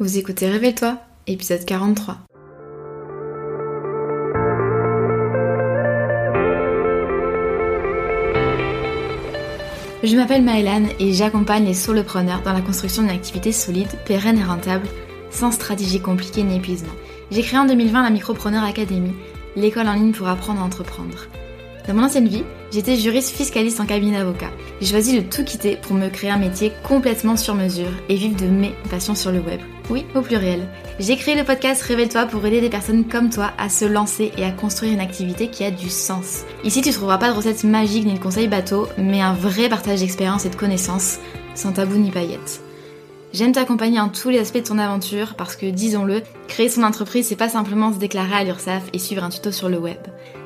Vous écoutez Réveille-toi, épisode 43. Je m'appelle Maëlan et j'accompagne les solopreneurs dans la construction d'une activité solide, pérenne et rentable, sans stratégie compliquée ni épuisement. J'ai créé en 2020 la Micropreneur Academy, l'école en ligne pour apprendre à entreprendre. Dans mon ancienne vie, j'étais juriste fiscaliste en cabinet d'avocat. J'ai choisi de tout quitter pour me créer un métier complètement sur mesure et vivre de mes passions sur le web. Oui, au pluriel. J'ai créé le podcast Révèle-toi pour aider des personnes comme toi à se lancer et à construire une activité qui a du sens. Ici, tu trouveras pas de recettes magiques ni de conseils bateaux, mais un vrai partage d'expérience et de connaissances, sans tabou ni paillettes. J'aime t'accompagner en tous les aspects de ton aventure parce que, disons-le, créer son entreprise, c'est pas simplement se déclarer à l'URSSAF et suivre un tuto sur le web.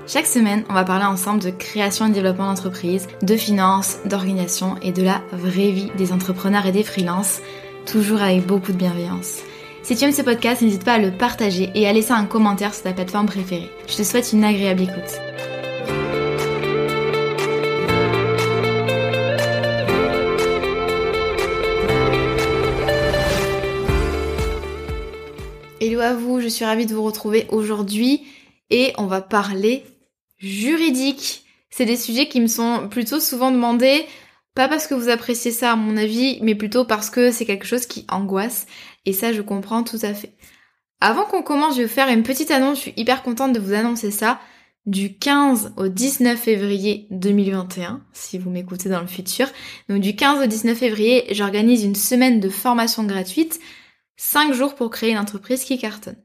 Chaque semaine, on va parler ensemble de création et développement d'entreprise, de finances, d'organisation et de la vraie vie des entrepreneurs et des freelances, toujours avec beaucoup de bienveillance. Si tu aimes ce podcast, n'hésite pas à le partager et à laisser un commentaire sur ta plateforme préférée. Je te souhaite une agréable écoute. Hello à vous, je suis ravie de vous retrouver aujourd'hui et on va parler juridique. C'est des sujets qui me sont plutôt souvent demandés, pas parce que vous appréciez ça à mon avis, mais plutôt parce que c'est quelque chose qui angoisse, et ça je comprends tout à fait. Avant qu'on commence, je vais vous faire une petite annonce, je suis hyper contente de vous annoncer ça. Du 15 au 19 février 2021, si vous m'écoutez dans le futur. Donc du 15 au 19 février, j'organise une semaine de formation gratuite, 5 jours pour créer une entreprise qui cartonne.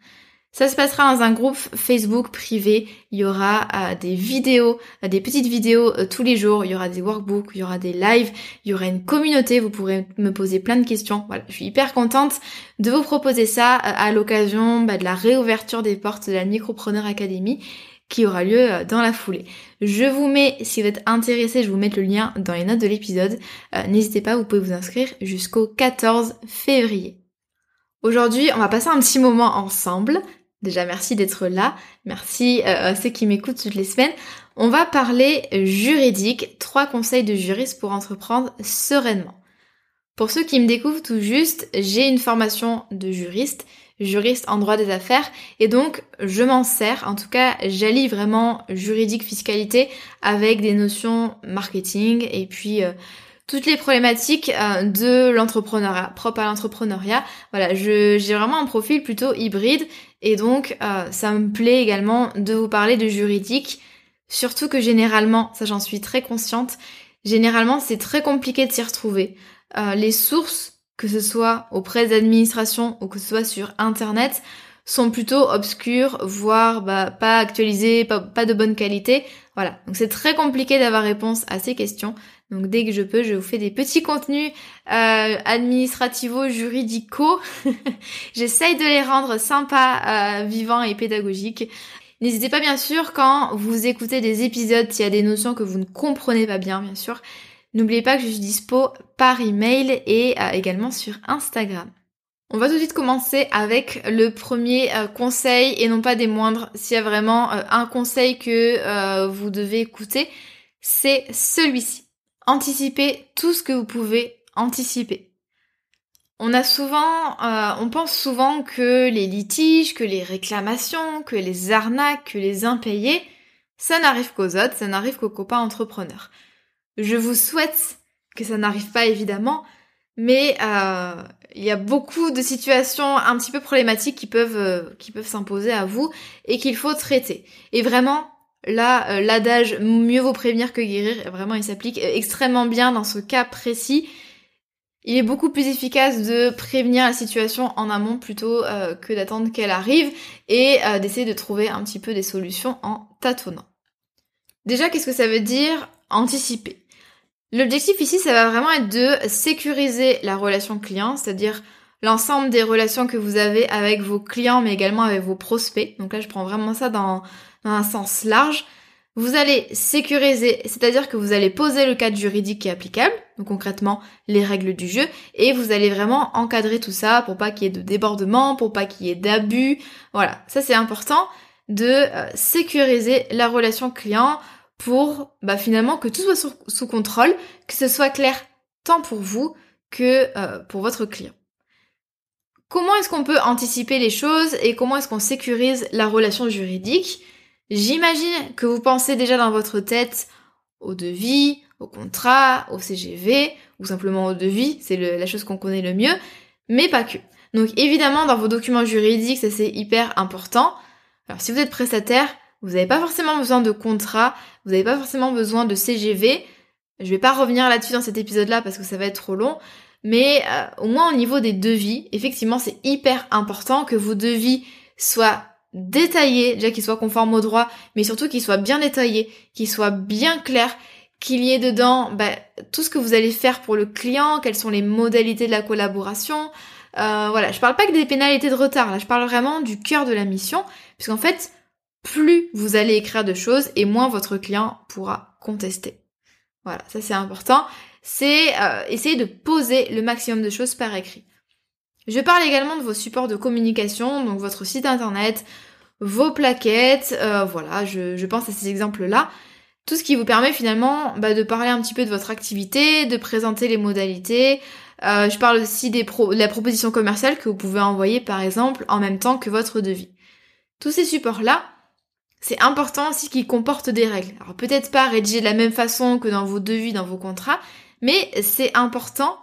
Ça se passera dans un groupe Facebook privé. Il y aura euh, des vidéos, euh, des petites vidéos euh, tous les jours. Il y aura des workbooks, il y aura des lives, il y aura une communauté. Vous pourrez me poser plein de questions. Voilà, je suis hyper contente de vous proposer ça à l'occasion bah, de la réouverture des portes de la Micropreneur Academy qui aura lieu dans la foulée. Je vous mets, si vous êtes intéressé, je vous mets le lien dans les notes de l'épisode. N'hésitez pas, vous pouvez vous inscrire jusqu'au 14 février. Aujourd'hui, on va passer un petit moment ensemble. Déjà, merci d'être là. Merci euh, à ceux qui m'écoutent toutes les semaines. On va parler juridique, trois conseils de juriste pour entreprendre sereinement. Pour ceux qui me découvrent tout juste, j'ai une formation de juriste, juriste en droit des affaires, et donc je m'en sers, en tout cas j'allie vraiment juridique, fiscalité avec des notions marketing et puis euh, toutes les problématiques euh, de l'entrepreneuriat, propre à l'entrepreneuriat. Voilà, j'ai vraiment un profil plutôt hybride et donc euh, ça me plaît également de vous parler de juridique, surtout que généralement, ça j'en suis très consciente, généralement c'est très compliqué de s'y retrouver. Euh, les sources, que ce soit auprès d'administration ou que ce soit sur internet, sont plutôt obscures, voire bah, pas actualisées, pas, pas de bonne qualité. Voilà, donc c'est très compliqué d'avoir réponse à ces questions. Donc dès que je peux, je vous fais des petits contenus euh, administrativo-juridicaux. J'essaye de les rendre sympas, euh, vivants et pédagogiques. N'hésitez pas bien sûr quand vous écoutez des épisodes, s'il y a des notions que vous ne comprenez pas bien, bien sûr. N'oubliez pas que je suis dispo par email et euh, également sur Instagram. On va tout de suite commencer avec le premier euh, conseil et non pas des moindres. S'il y a vraiment euh, un conseil que vous devez écouter, c'est celui-ci. Anticipez tout ce que vous pouvez anticiper. On a souvent, euh, on pense souvent que les litiges, que les réclamations, que les arnaques, que les impayés, ça n'arrive qu'aux autres, ça n'arrive qu'aux copains entrepreneurs. Je vous souhaite que ça n'arrive pas évidemment, mais euh, il y a beaucoup de situations un petit peu problématiques qui peuvent euh, qui peuvent s'imposer à vous et qu'il faut traiter. Et vraiment, Là, euh, l'adage mieux vaut prévenir que guérir, vraiment, il s'applique extrêmement bien dans ce cas précis. Il est beaucoup plus efficace de prévenir la situation en amont plutôt euh, que d'attendre qu'elle arrive et euh, d'essayer de trouver un petit peu des solutions en tâtonnant. Déjà, qu'est-ce que ça veut dire anticiper L'objectif ici, ça va vraiment être de sécuriser la relation client, c'est-à-dire l'ensemble des relations que vous avez avec vos clients, mais également avec vos prospects. Donc là, je prends vraiment ça dans, dans un sens large. Vous allez sécuriser, c'est-à-dire que vous allez poser le cadre juridique qui est applicable, donc concrètement les règles du jeu, et vous allez vraiment encadrer tout ça pour pas qu'il y ait de débordement, pour pas qu'il y ait d'abus. Voilà, ça c'est important de euh, sécuriser la relation client pour bah, finalement que tout soit sous, contrôle, que ce soit clair tant pour vous que euh, pour votre client. comment est-ce qu'on peut anticiper les choses et comment est-ce qu'on sécurise la relation juridique? J'imagine que vous pensez déjà dans votre tête au devis, au contrat, au CGV, ou simplement au devis, c'est la chose qu'on connaît le mieux, mais pas que. Donc évidemment, dans vos documents juridiques, ça c'est hyper important. Alors si vous êtes prestataire, vous n'avez pas forcément besoin de contrat, vous n'avez pas forcément besoin de CGV. Je vais pas revenir là-dessus dans cet épisode-là parce que ça va être trop long. Mais euh, au moins au niveau des devis, effectivement, c'est hyper important que vos devis soient détaillés, déjà qu'ils soient conformes au droit, mais surtout qu'ils soient bien détaillés, qu'ils soient bien clairs, qu'il y ait dedans bah, tout ce que vous allez faire pour le client, quelles sont les modalités de la collaboration. Euh, voilà, je parle pas que des pénalités de retard, là, je parle vraiment du cœur de la mission, puisqu'en fait, plus vous allez écrire de choses et moins votre client pourra contester. Voilà, ça c'est important. C'est euh, essayer de poser le maximum de choses par écrit. Je parle également de vos supports de communication, donc votre site internet, vos plaquettes, euh, voilà, je, pense à ces exemples-là. Tout ce qui vous permet finalement bah, de parler un petit peu de votre activité, de présenter les modalités. Euh, je parle aussi des de la proposition commerciale que vous pouvez envoyer par exemple en même temps que votre devis. Tous ces supports-là, c'est important aussi qu'ils comportent des règles. Alors peut-être pas rédigés de la même façon que dans vos devis, dans vos contrats, mais c'est important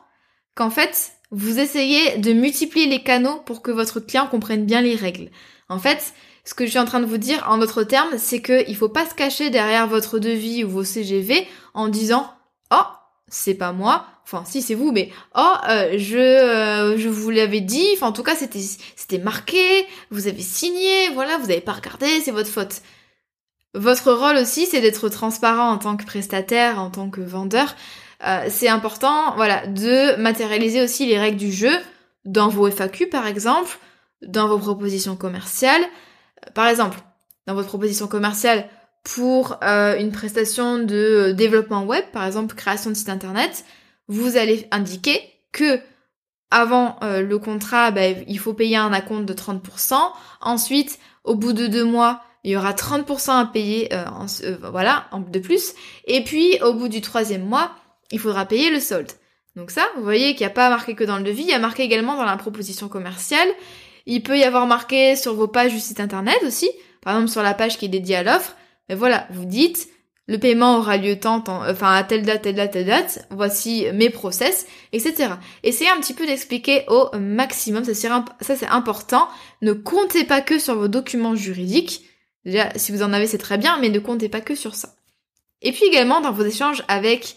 qu'en fait, vous essayez de multiplier les canaux pour que votre client comprenne bien les règles. En fait, ce que je suis en train de vous dire en d'autres termes, c'est qu'il faut pas se cacher derrière votre devis ou vos CGV en disant "Oh, c'est pas moi." Enfin, si c'est vous, mais oh, euh, je euh, je vous l'avais dit. Enfin, en tout cas, c'était c'était marqué. Vous avez signé. Voilà, vous avez pas regardé. C'est votre faute. Votre rôle aussi, c'est d'être transparent en tant que prestataire, en tant que vendeur. Euh, c'est important, voilà, de matérialiser aussi les règles du jeu dans vos FAQ, par exemple, dans vos propositions commerciales. Par exemple, dans votre proposition commerciale pour une prestation de développement web, par exemple création de site internet, vous allez indiquer que avant euh, le contrat, bah, il faut payer un acompte de 30%. Ensuite, au bout de deux mois, il y aura 30% à payer, euh, euh, voilà, de plus. Et puis, au bout du troisième mois, il faudra payer le solde. Donc ça, vous voyez qu'il n'y a pas marqué que dans le devis, il y a marqué également dans la proposition commerciale. Il peut y avoir marqué sur vos pages du site internet aussi, par exemple sur la page qui est dédiée à l'offre. Mais voilà, vous dites, le paiement aura lieu tant, enfin à telle date, telle date, telle date, voici mes process, etc. Essayez un petit peu d'expliquer au maximum, ça c'est important. Ne comptez pas que sur vos documents juridiques. Déjà, si vous en avez, c'est très bien, mais ne comptez pas que sur ça. Et puis également, dans vos échanges avec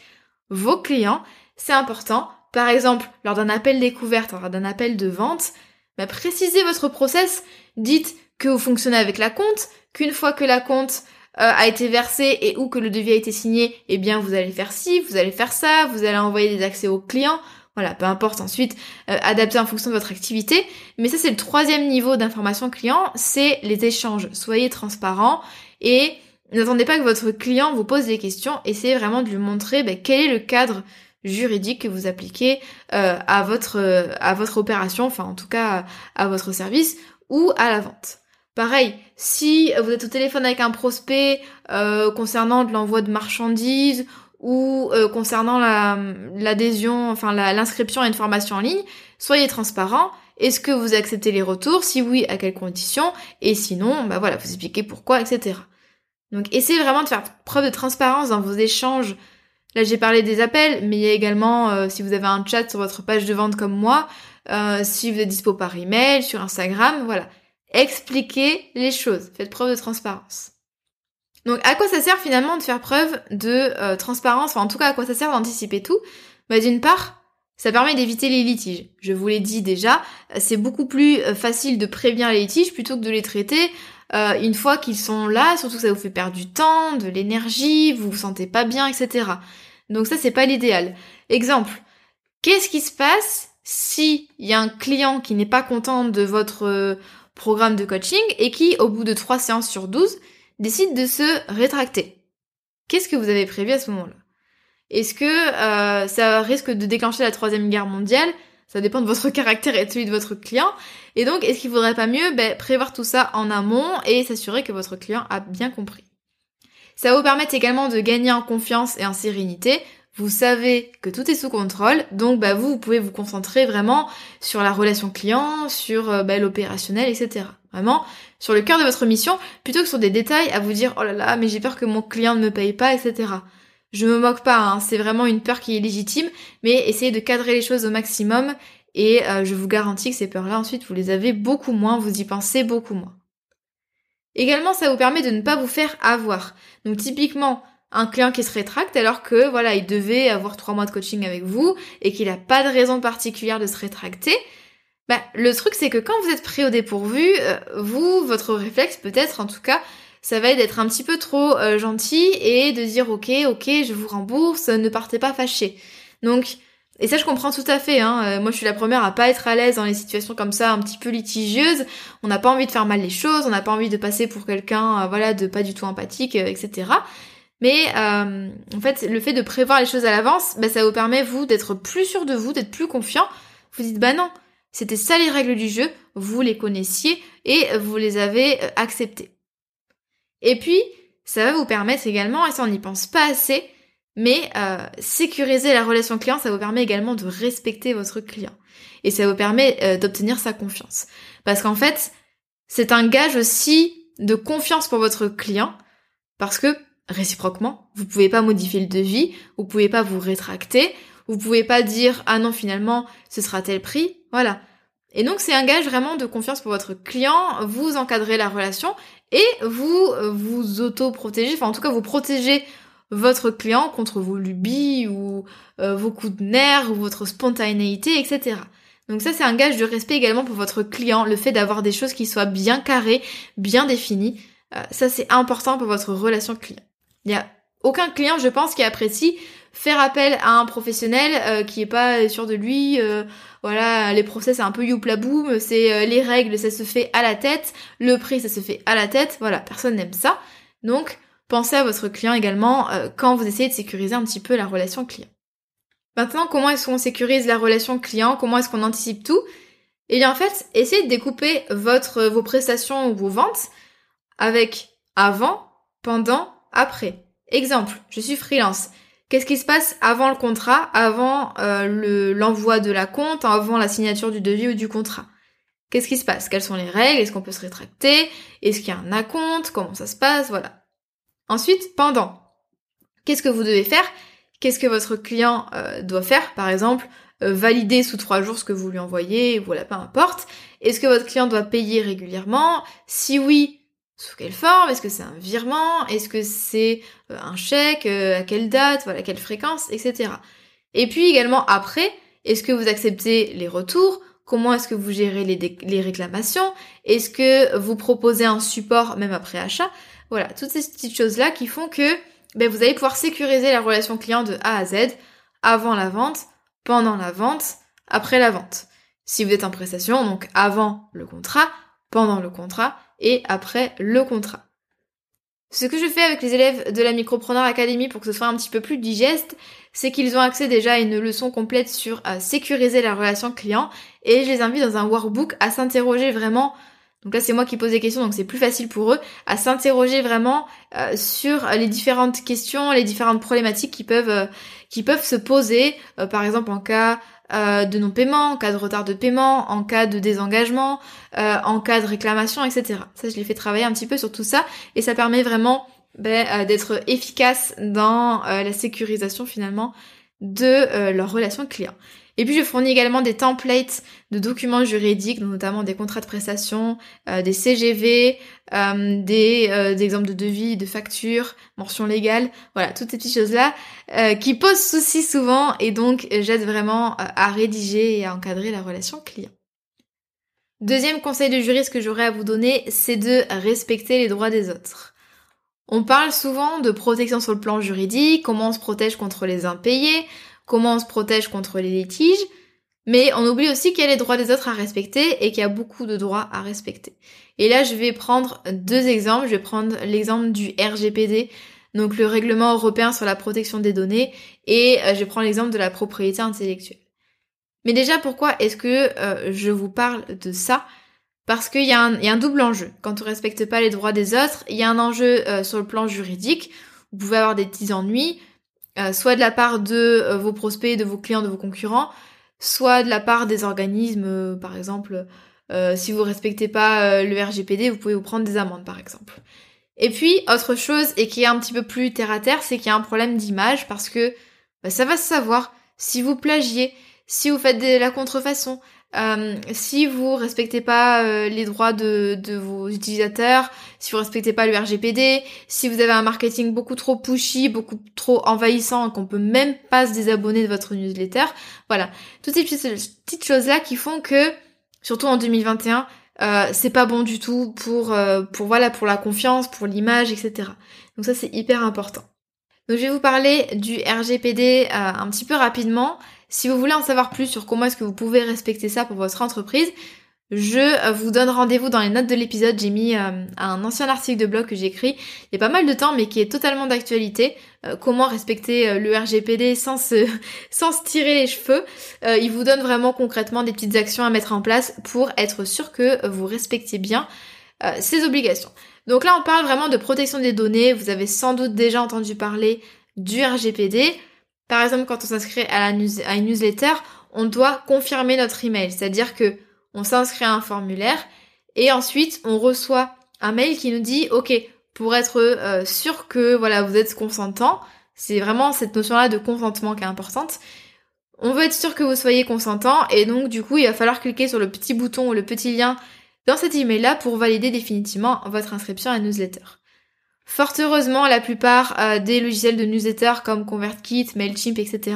vos clients, c'est important. Par exemple, lors d'un appel découverte, lors d'un appel de vente, bah, précisez votre process. Dites que vous fonctionnez avec la compte, qu'une fois que la compte euh, a été versé et où que le devis a été signé, eh bien vous allez faire ci, vous allez faire ça, vous allez envoyer des accès aux clients. Voilà, peu importe ensuite, euh, en fonction de votre activité. Mais ça, c'est le troisième niveau d'information client, c'est les échanges. Soyez transparent et n'attendez pas que votre client vous pose des questions. Essayez vraiment de lui montrer ben, quel est le cadre juridique que vous appliquez euh, à votre à votre opération, enfin en tout cas à votre service ou à la vente. Pareil, si vous êtes au téléphone avec un prospect euh, concernant de l'envoi de marchandises ou euh, concernant l'adhésion, enfin l'inscription à une formation en ligne, soyez transparent. Est-ce que vous acceptez les retours? Si oui, à quelles conditions? Et sinon, bah voilà, vous expliquez pourquoi, etc. Donc essayez vraiment de faire preuve de transparence dans vos échanges. Là j'ai parlé des appels, mais il y a également euh, si vous avez un chat sur votre page de vente comme moi, si vous êtes dispo par email, sur Instagram, voilà. Expliquez les choses, faites preuve de transparence. Donc à quoi ça sert finalement de faire preuve de euh, transparence, enfin en tout cas à quoi ça sert d'anticiper tout? Bah, D'une part, ça permet d'éviter les litiges. Je vous l'ai dit déjà, c'est beaucoup plus euh, facile de prévenir les litiges plutôt que de les traiter euh, une fois qu'ils sont là, surtout que ça vous fait perdre du temps, de l'énergie, vous vous sentez pas bien, etc. Donc ça c'est pas l'idéal. Exemple, qu'est-ce qui se passe si il y a un client qui n'est pas content de votre programme de coaching et qui, au bout de 3 séances sur 12, décide de se rétracter? Qu'est-ce que vous avez prévu à ce moment-là? Est-ce que euh, ça risque de déclencher la troisième guerre mondiale? Ça dépend de votre caractère et de celui de votre client. Et donc, est-ce qu'il faudrait pas mieux ben, prévoir tout ça en amont et s'assurer que votre client a bien compris? Ça va vous permettre également de gagner en confiance et en sérénité. vous savez que tout est sous contrôle, donc bah, vous, vous pouvez vous concentrer vraiment sur la relation client, sur euh, bah, l'opérationnel, etc. Vraiment sur le cœur de votre mission, plutôt que sur des détails à vous dire oh là là, mais j'ai peur que mon client ne me paye pas, etc. Je me moque pas, hein, c'est vraiment une peur qui est légitime, mais essayez de cadrer les choses au maximum et euh, je vous garantis que ces peurs-là, ensuite, vous les avez beaucoup moins, vous y pensez beaucoup moins. Également, ça vous permet de ne pas vous faire avoir. Donc typiquement, un client qui se rétracte alors que voilà, il devait avoir trois mois de coaching avec vous et qu'il n'a pas de raison particulière de se rétracter. Bah, le truc c'est que quand vous êtes pris au dépourvu, euh, vous, votre réflexe peut-être en tout cas, ça va être d'être un petit peu trop euh, gentil et de dire ok, ok, je vous rembourse, ne partez pas fâché. Donc et ça, je comprends tout à fait. Hein. Euh, moi, je suis la première à pas être à l'aise dans les situations comme ça, un petit peu litigieuses. On n'a pas envie de faire mal les choses, on n'a pas envie de passer pour quelqu'un, euh, voilà, de pas du tout empathique, etc. Mais en fait, le fait de prévoir les choses à l'avance, bah, ça vous permet vous d'être plus sûr de vous, d'être plus confiant. Vous dites bah non, c'était ça les règles du jeu, vous les connaissiez et vous les avez acceptées. Et puis, ça va vous permettre également, et ça on n'y pense pas assez, mais euh, sécuriser la relation client, ça vous permet également de respecter votre client. Et ça vous permet euh, d'obtenir sa confiance. Parce qu'en fait, c'est un gage aussi de confiance pour votre client. Parce que, réciproquement, vous pouvez pas modifier le devis, vous pouvez pas vous rétracter, vous pouvez pas dire ah non finalement ce sera tel prix, voilà. Et donc c'est un gage vraiment de confiance pour votre client, vous encadrez la relation et vous vous auto-protégez, enfin en tout cas vous protégez votre client contre vos lubies ou euh, vos coups de nerfs ou votre spontanéité, etc. Donc ça c'est un gage de respect également pour votre client, le fait d'avoir des choses qui soient bien carrées, bien définies. Euh, ça c'est important pour votre relation client. Il y a aucun client, je pense, qui apprécie faire appel à un professionnel euh, qui est pas sûr de lui. Voilà, les procès c'est un peu youpla boum, c'est les règles, ça se fait à la tête, le prix ça se fait à la tête. Voilà, personne n'aime ça. Donc Pensez à votre client également euh, quand vous essayez de sécuriser un petit peu la relation client. Maintenant, comment est-ce qu'on sécurise la relation client? Comment est-ce qu'on anticipe tout? Eh bien en fait, essayez de découper votre, vos prestations ou vos ventes avec avant, pendant, après. Exemple, je suis freelance. Qu'est-ce qui se passe avant le contrat, avant euh, l'envoi de la compte, avant la signature du devis ou du contrat? Qu'est-ce qui se passe? Quelles sont les règles? Est-ce qu'on peut se rétracter? Est-ce qu'il y a un acompte? Comment ça se passe? Voilà. Ensuite, pendant. Qu'est-ce que vous devez faire? Qu'est-ce que votre client euh, doit faire? Par exemple, euh, valider sous trois jours ce que vous lui envoyez, voilà, peu importe. Est-ce que votre client doit payer régulièrement? Si oui, sous quelle forme Est-ce que c'est un virement Est-ce que c'est euh, un chèque À quelle date Voilà, quelle fréquence, etc. Et puis également après, est-ce que vous acceptez les retours Comment est-ce que vous gérez les, les réclamations Est-ce que vous proposez un support même après achat voilà, toutes ces petites choses-là qui font que ben, vous allez pouvoir sécuriser la relation client de A à Z avant la vente, pendant la vente, après la vente. Si vous êtes en prestation, donc avant le contrat, pendant le contrat et après le contrat. Ce que je fais avec les élèves de la Micropreneur Academy pour que ce soit un petit peu plus digeste, c'est qu'ils ont accès déjà à une leçon complète sur sécuriser la relation client et je les invite dans un workbook à s'interroger vraiment donc là, c'est moi qui pose des questions, donc c'est plus facile pour eux à s'interroger vraiment euh, sur les différentes questions, les différentes problématiques qui peuvent euh, qui peuvent se poser, euh, par exemple en cas de non-paiement, en cas de retard de paiement, en cas de désengagement, en cas de réclamation, etc. Ça, je les fais travailler un petit peu sur tout ça, et ça permet vraiment ben, d'être efficace dans la sécurisation finalement de leur relation client. Et puis je fournis également des templates de documents juridiques, notamment des contrats de prestation, euh, des CGV, euh, des, euh, des, exemples de devis, de factures, mentions légales, voilà, toutes ces petites choses-là qui posent souci souvent et donc j'aide vraiment à rédiger et à encadrer la relation client. Deuxième conseil de juriste que j'aurais à vous donner, c'est de respecter les droits des autres. On parle souvent de protection sur le plan juridique, comment on se protège contre les impayés, comment on se protège contre les litiges, mais on oublie aussi qu'il y a les droits des autres à respecter et qu'il y a beaucoup de droits à respecter. Et là, je vais prendre deux exemples. Je vais prendre l'exemple du RGPD, donc le règlement européen sur la protection des données, et euh, je prendre l'exemple de la propriété intellectuelle. Mais déjà, pourquoi est-ce que euh, je vous parle de ça? Parce qu'il y, a un double enjeu. Quand on respecte pas les droits des autres, il y a un enjeu euh, sur le plan juridique. Vous pouvez avoir des petits ennuis, soit de la part de vos prospects, de vos clients, de vos concurrents, soit de la part des organismes, par exemple, si vous respectez pas le RGPD, vous pouvez vous prendre des amendes, par exemple. Et puis, autre chose, et qui est un petit peu plus terre à terre, c'est qu'il y a un problème d'image parce que bah, ça va se savoir si vous plagiez, si vous faites de la contrefaçon, euh, si vous respectez pas euh, les droits de, de, vos utilisateurs, si vous respectez pas le RGPD, si vous avez un marketing beaucoup trop pushy, beaucoup trop envahissant, qu'on peut même pas se désabonner de votre newsletter, voilà, toutes ces petites choses là qui font que, surtout en 2021, euh, c'est pas bon du tout pour euh, pour voilà pour la confiance, pour l'image, etc. Donc ça c'est hyper important. Donc je vais vous parler du RGPD euh, un petit peu rapidement. Si vous voulez en savoir plus sur comment est-ce que vous pouvez respecter ça pour votre entreprise, je euh, vous donne rendez-vous dans les notes de l'épisode. J'ai mis euh, un ancien article de blog que j'ai écrit il y a pas mal de temps, mais qui est totalement d'actualité. Euh, comment respecter le RGPD sans se, sans se tirer les cheveux. il vous donne vraiment concrètement des petites actions à mettre en place pour être sûr que vous respectiez bien ces obligations. Donc là, on parle vraiment de protection des données. Vous avez sans doute déjà entendu parler du RGPD. Par exemple, quand on s'inscrit à, une newsletter, on doit confirmer notre email. C'est-à-dire que on s'inscrit à un formulaire et ensuite on reçoit un mail qui nous dit ok pour être euh, sûr que voilà vous êtes consentant c'est vraiment cette notion là de consentement qui est importante on veut être sûr que vous soyez consentant et donc du coup il va falloir cliquer sur le petit bouton ou le petit lien dans cet email là pour valider définitivement votre inscription à la newsletter. Fort heureusement, la plupart euh, des logiciels de newsletter comme ConvertKit, Mailchimp, etc.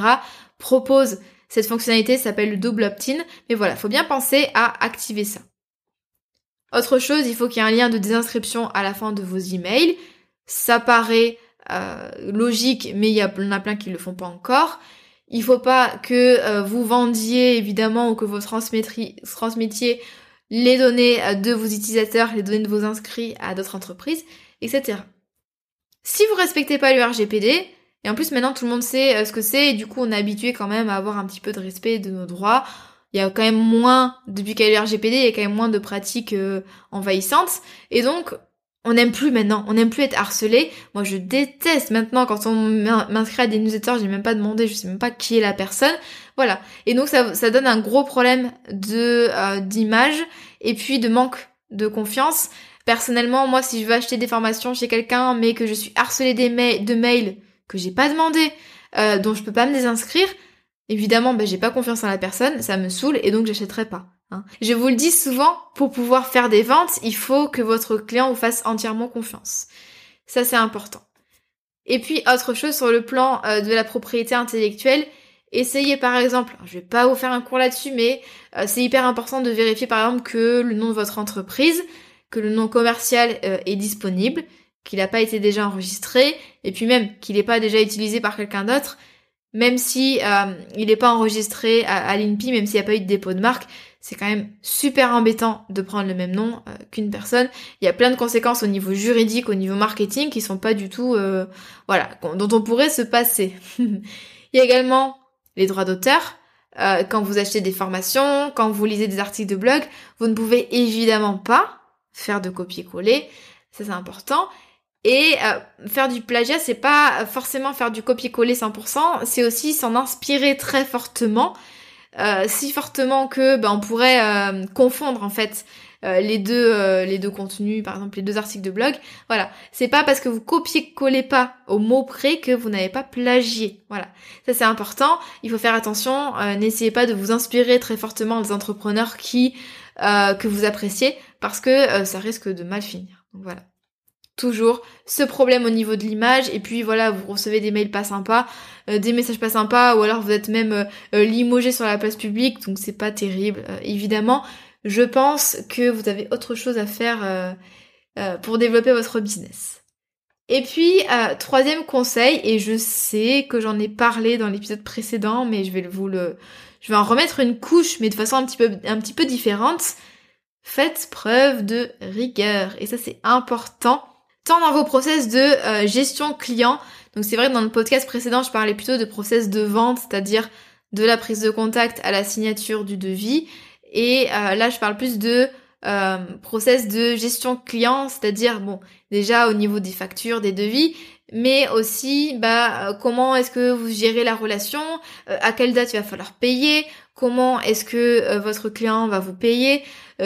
proposent cette fonctionnalité s'appelle le double opt-in, mais voilà, faut bien penser à activer ça. Autre chose, il faut qu'il y ait un lien de désinscription à la fin de vos emails. Ça paraît euh, logique, mais il y, en a plein qui le font pas encore. Il faut pas que euh, vous vendiez évidemment ou que vous transmettiez les données de vos utilisateurs, les données de vos inscrits à d'autres entreprises, etc. Si vous respectez pas le RGPD, et en plus, maintenant, tout le monde sait euh, ce que c'est, et du coup, on est habitué quand même à avoir un petit peu de respect de nos droits. Il y a quand même moins, depuis qu'il y a le RGPD, il y a quand même moins de pratiques euh, envahissantes. Et donc, on n'aime plus maintenant, on n'aime plus être harcelé. Moi, je déteste maintenant quand on m'inscrit à des newsletters, j'ai même pas demandé, je sais même pas qui est la personne. Voilà. Et donc, ça, ça donne un gros problème de euh, d'image et puis de manque de confiance. Personnellement, moi, si je veux acheter des formations chez quelqu'un, mais que je suis harcelée des de mails que j'ai pas demandé, euh, dont je peux pas me désinscrire, évidemment, ben, j'ai pas confiance en la personne, ça me saoule et donc j'achèterai pas. Hein. Je vous le dis souvent, pour pouvoir faire des ventes, il faut que votre client vous fasse entièrement confiance. Ça, c'est important. Et puis, autre chose sur le plan euh, de la propriété intellectuelle, essayez par exemple, je vais pas vous faire un cours là-dessus, mais euh, c'est hyper important de vérifier par exemple que le nom de votre entreprise, que le nom commercial euh, est disponible, qu'il n'a pas été déjà enregistré, et puis même qu'il n'est pas déjà utilisé par quelqu'un d'autre, même si euh, il n'est pas enregistré à, l'INPI, même s'il n'y a pas eu de dépôt de marque, c'est quand même super embêtant de prendre le même nom euh, qu'une personne. Il y a plein de conséquences au niveau juridique, au niveau marketing, qui sont pas du tout, euh, voilà, dont on pourrait se passer. il y a également les droits d'auteur. quand vous achetez des formations, quand vous lisez des articles de blog, vous ne pouvez évidemment pas faire de copier-coller. Ça c'est important. Et euh, faire du plagiat, c'est pas forcément faire du copier-coller 100%, c'est aussi s'en inspirer très fortement, euh, si fortement que ben, on pourrait euh, confondre en fait les deux les deux contenus, par exemple les deux articles de blog. Voilà, c'est pas parce que vous copiez-collez pas au mot près que vous n'avez pas plagié. Voilà, ça c'est important. Il faut faire attention. N'essayez pas de vous inspirer très fortement des entrepreneurs qui que vous appréciez parce que ça risque de mal finir. Donc voilà. Toujours ce problème au niveau de l'image et puis voilà vous recevez des mails pas sympas euh, des messages pas sympas ou alors vous êtes même euh, euh, limogé sur la place publique donc c'est pas terrible. Évidemment je pense que vous avez autre chose à faire pour développer votre business. Et puis troisième conseil et je sais que j'en ai parlé dans l'épisode précédent mais je vais vous le je vais en remettre une couche mais de façon un petit peu un petit peu différente faites preuve de rigueur et ça c'est important tant dans vos process de euh, gestion client. Donc c'est vrai que dans le podcast précédent, je parlais plutôt de process de vente, c'est-à-dire de la prise de contact à la signature du devis. Et euh, là, je parle plus de euh, process de gestion client, c'est-à-dire bon déjà au niveau des factures, des devis, mais aussi bah comment est-ce que vous gérez la relation, à quelle date il va falloir payer, comment est-ce que votre client va vous payer,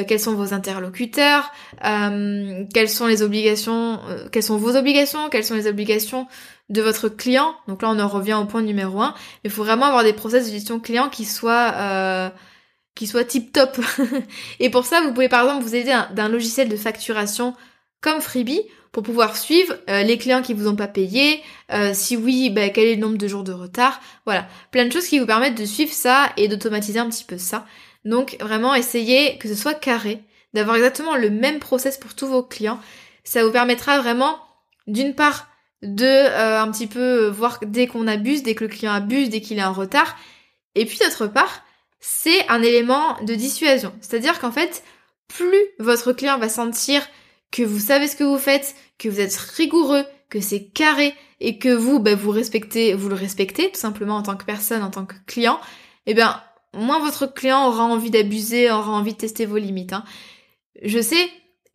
quels sont vos interlocuteurs, quelles sont les obligations, quelles sont vos obligations, quelles sont les obligations de votre client? Donc là on en revient au point numéro un. Il faut vraiment avoir des process de gestion client qui soient qui soit tip top. et pour ça, vous pouvez par exemple vous aider d'un logiciel de facturation comme Freebie pour pouvoir suivre euh, les clients qui vous ont pas payé, euh, si oui, bah, quel est le nombre de jours de retard, voilà, plein de choses qui vous permettent de suivre ça et d'automatiser un petit peu ça. Donc vraiment essayez que ce soit carré, d'avoir exactement le même process pour tous vos clients. Ça vous permettra vraiment d'une part de euh, un petit peu voir dès qu'on abuse, dès que le client abuse, dès qu'il est en retard, et puis d'autre part c'est un élément de dissuasion. C'est-à-dire qu'en fait, plus votre client va sentir que vous savez ce que vous faites, que vous êtes rigoureux, que c'est carré et que vous, ben, vous respectez, vous le respectez tout simplement en tant que personne, en tant que client, eh bien, moins votre client aura envie d'abuser, aura envie de tester vos limites. Hein. Je sais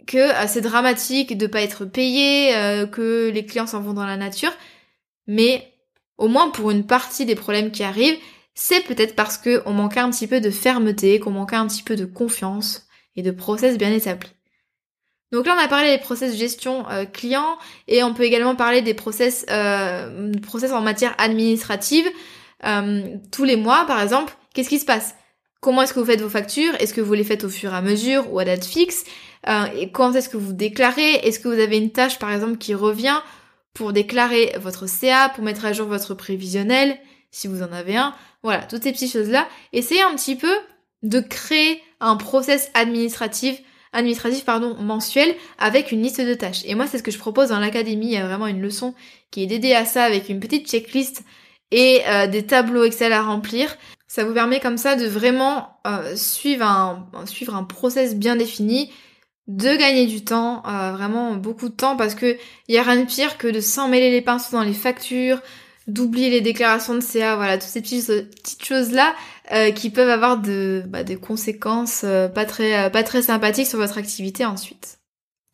que euh, c'est dramatique de pas être payé, euh, que les clients s'en vont dans la nature, mais au moins pour une partie des problèmes qui arrivent, c'est peut-être parce qu'on manquait un petit peu de fermeté, qu'on manquait un petit peu de confiance et de process bien établis. Donc là, on a parlé des process de gestion euh, client et on peut également parler des process, euh, process en matière administrative. Euh, tous les mois, par exemple, qu'est-ce qui se passe? Comment est-ce que vous faites vos factures? Est-ce que vous les faites au fur et à mesure ou à date fixe? Et quand est-ce que vous déclarez? Est-ce que vous avez une tâche, par exemple, qui revient pour déclarer votre CA, pour mettre à jour votre prévisionnel, si vous en avez un? Voilà, toutes ces petites choses-là. Essayez un petit peu de créer un process administratif administratif pardon mensuel avec une liste de tâches. Et moi c'est ce que je propose dans l'académie, il y a vraiment une leçon qui est dédiée à ça avec une petite checklist et euh, des tableaux Excel à remplir. Ça vous permet comme ça de vraiment euh, suivre un suivre un process bien défini, de gagner du temps, euh, vraiment beaucoup de temps parce que il y a rien de pire que de s'en mêler les pinceaux dans les factures, d'oublier les déclarations de CA, voilà, toutes ces petites, choses-là euh, qui peuvent avoir de, bah, des conséquences euh, pas, très, euh, pas très sympathiques sur votre activité ensuite.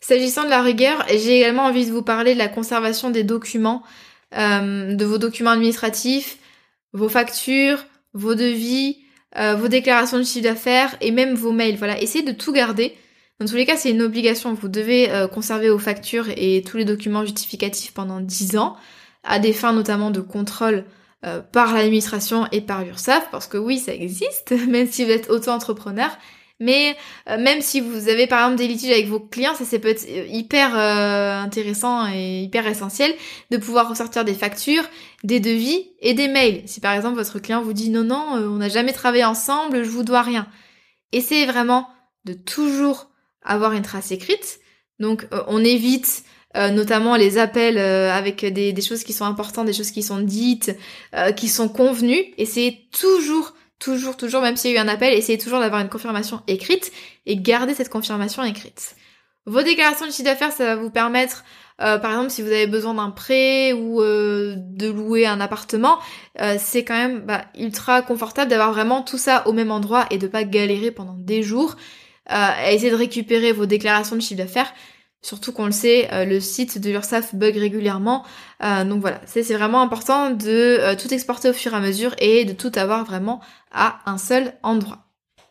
S'agissant de la rigueur, j'ai également envie de vous parler de la conservation des documents, de vos documents administratifs, vos factures, vos devis, vos déclarations de chiffre d'affaires et même vos mails. Voilà, essayez de tout garder. Dans tous les cas, c'est une obligation. Vous devez conserver vos factures et tous les documents justificatifs pendant 10 ans à des fins notamment de contrôle euh, par l'administration et par l'URSSAF, parce que oui, ça existe, même si vous êtes auto-entrepreneur. Mais euh, même si vous avez par exemple des litiges avec vos clients, ça c'est peut-être euh, hyper intéressant et hyper essentiel de pouvoir ressortir des factures, des devis et des mails. Si par exemple votre client vous dit non non, on n'a jamais travaillé ensemble, je vous dois rien. Essayez vraiment de toujours avoir une trace écrite. Donc on évite euh, notamment les appels euh, avec des, choses qui sont importantes, des choses qui sont dites, euh, qui sont convenues. Essayez toujours, toujours, toujours, même s'il y a eu un appel, essayez toujours d'avoir une confirmation écrite et garder cette confirmation écrite. Vos déclarations de chiffre d'affaires, ça va vous permettre, par exemple, si vous avez besoin d'un prêt ou de louer un appartement, c'est quand même bah, ultra confortable d'avoir vraiment tout ça au même endroit et de pas galérer pendant des jours. à essayer de récupérer vos déclarations de chiffre d'affaires. Surtout qu'on le sait, euh, le site de l'URSSAF bug régulièrement. Euh, donc voilà, c'est vraiment important de euh, tout exporter au fur et à mesure et de tout avoir vraiment à un seul endroit.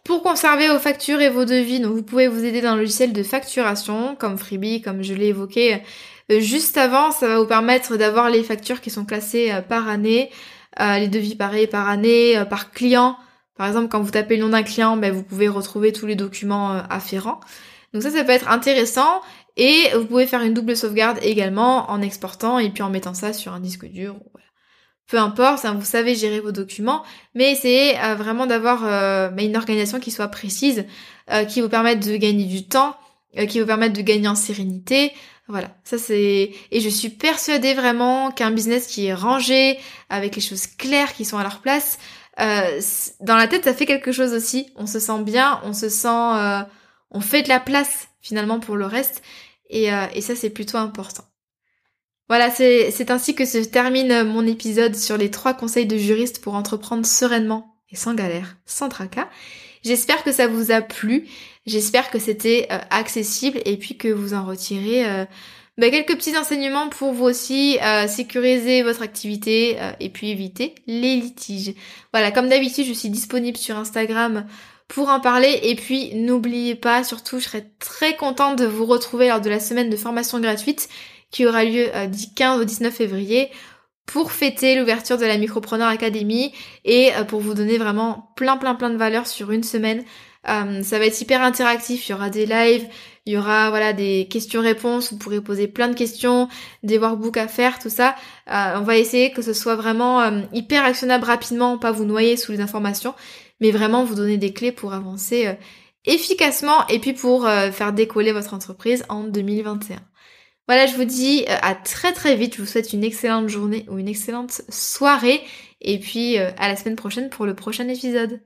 Pour conserver vos factures et vos devis, donc vous pouvez vous aider d'un logiciel de facturation comme Freebie, comme je l'ai évoqué juste avant. Ça va vous permettre d'avoir les factures qui sont classées par année, les devis pareils par année, par client. Par exemple, quand vous tapez le nom d'un client, ben, vous pouvez retrouver tous les documents afférents. Donc ça, ça peut être intéressant. Et vous pouvez faire une double sauvegarde également en exportant et puis en mettant ça sur un disque dur. Peu importe, hein, vous savez gérer vos documents, mais essayez euh, vraiment d'avoir euh, bah, une organisation qui soit précise, euh, qui vous permette de gagner du temps, qui vous permette de gagner en sérénité. Voilà, ça c'est... Et je suis persuadée vraiment qu'un business qui est rangé, avec les choses claires qui sont à leur place, dans la tête ça fait quelque chose aussi. On se sent bien, on se sent... on fait de la place finalement pour le reste. Euh, et, ça, c'est plutôt important. Voilà, c'est ainsi que se termine mon épisode sur les trois conseils de juriste pour entreprendre sereinement et sans galère, sans tracas. J'espère que ça vous a plu. J'espère que c'était accessible et puis que vous en retirez bah, quelques petits enseignements pour vous aussi sécuriser votre activité et puis éviter les litiges. Voilà, comme d'habitude, je suis disponible sur Instagram pour en parler. Et puis n'oubliez pas, surtout, je serais très contente de vous retrouver lors de la semaine de formation gratuite qui aura lieu euh, du 15 au 19 février pour fêter l'ouverture de la Micropreneur Academy et euh, pour vous donner vraiment plein plein plein de valeurs sur une semaine. Euh, ça va être hyper interactif, il y aura des lives, il y aura voilà des questions-réponses, vous pourrez poser plein de questions, des workbooks à faire, tout ça. on va essayer que ce soit vraiment hyper actionnable rapidement, pas vous noyer sous les informations mais vraiment vous donner des clés pour avancer euh, efficacement et puis pour euh, faire décoller votre entreprise en 2021. Voilà, je vous dis euh, à très très vite, je vous souhaite une excellente journée ou une excellente soirée et puis à la semaine prochaine pour le prochain épisode.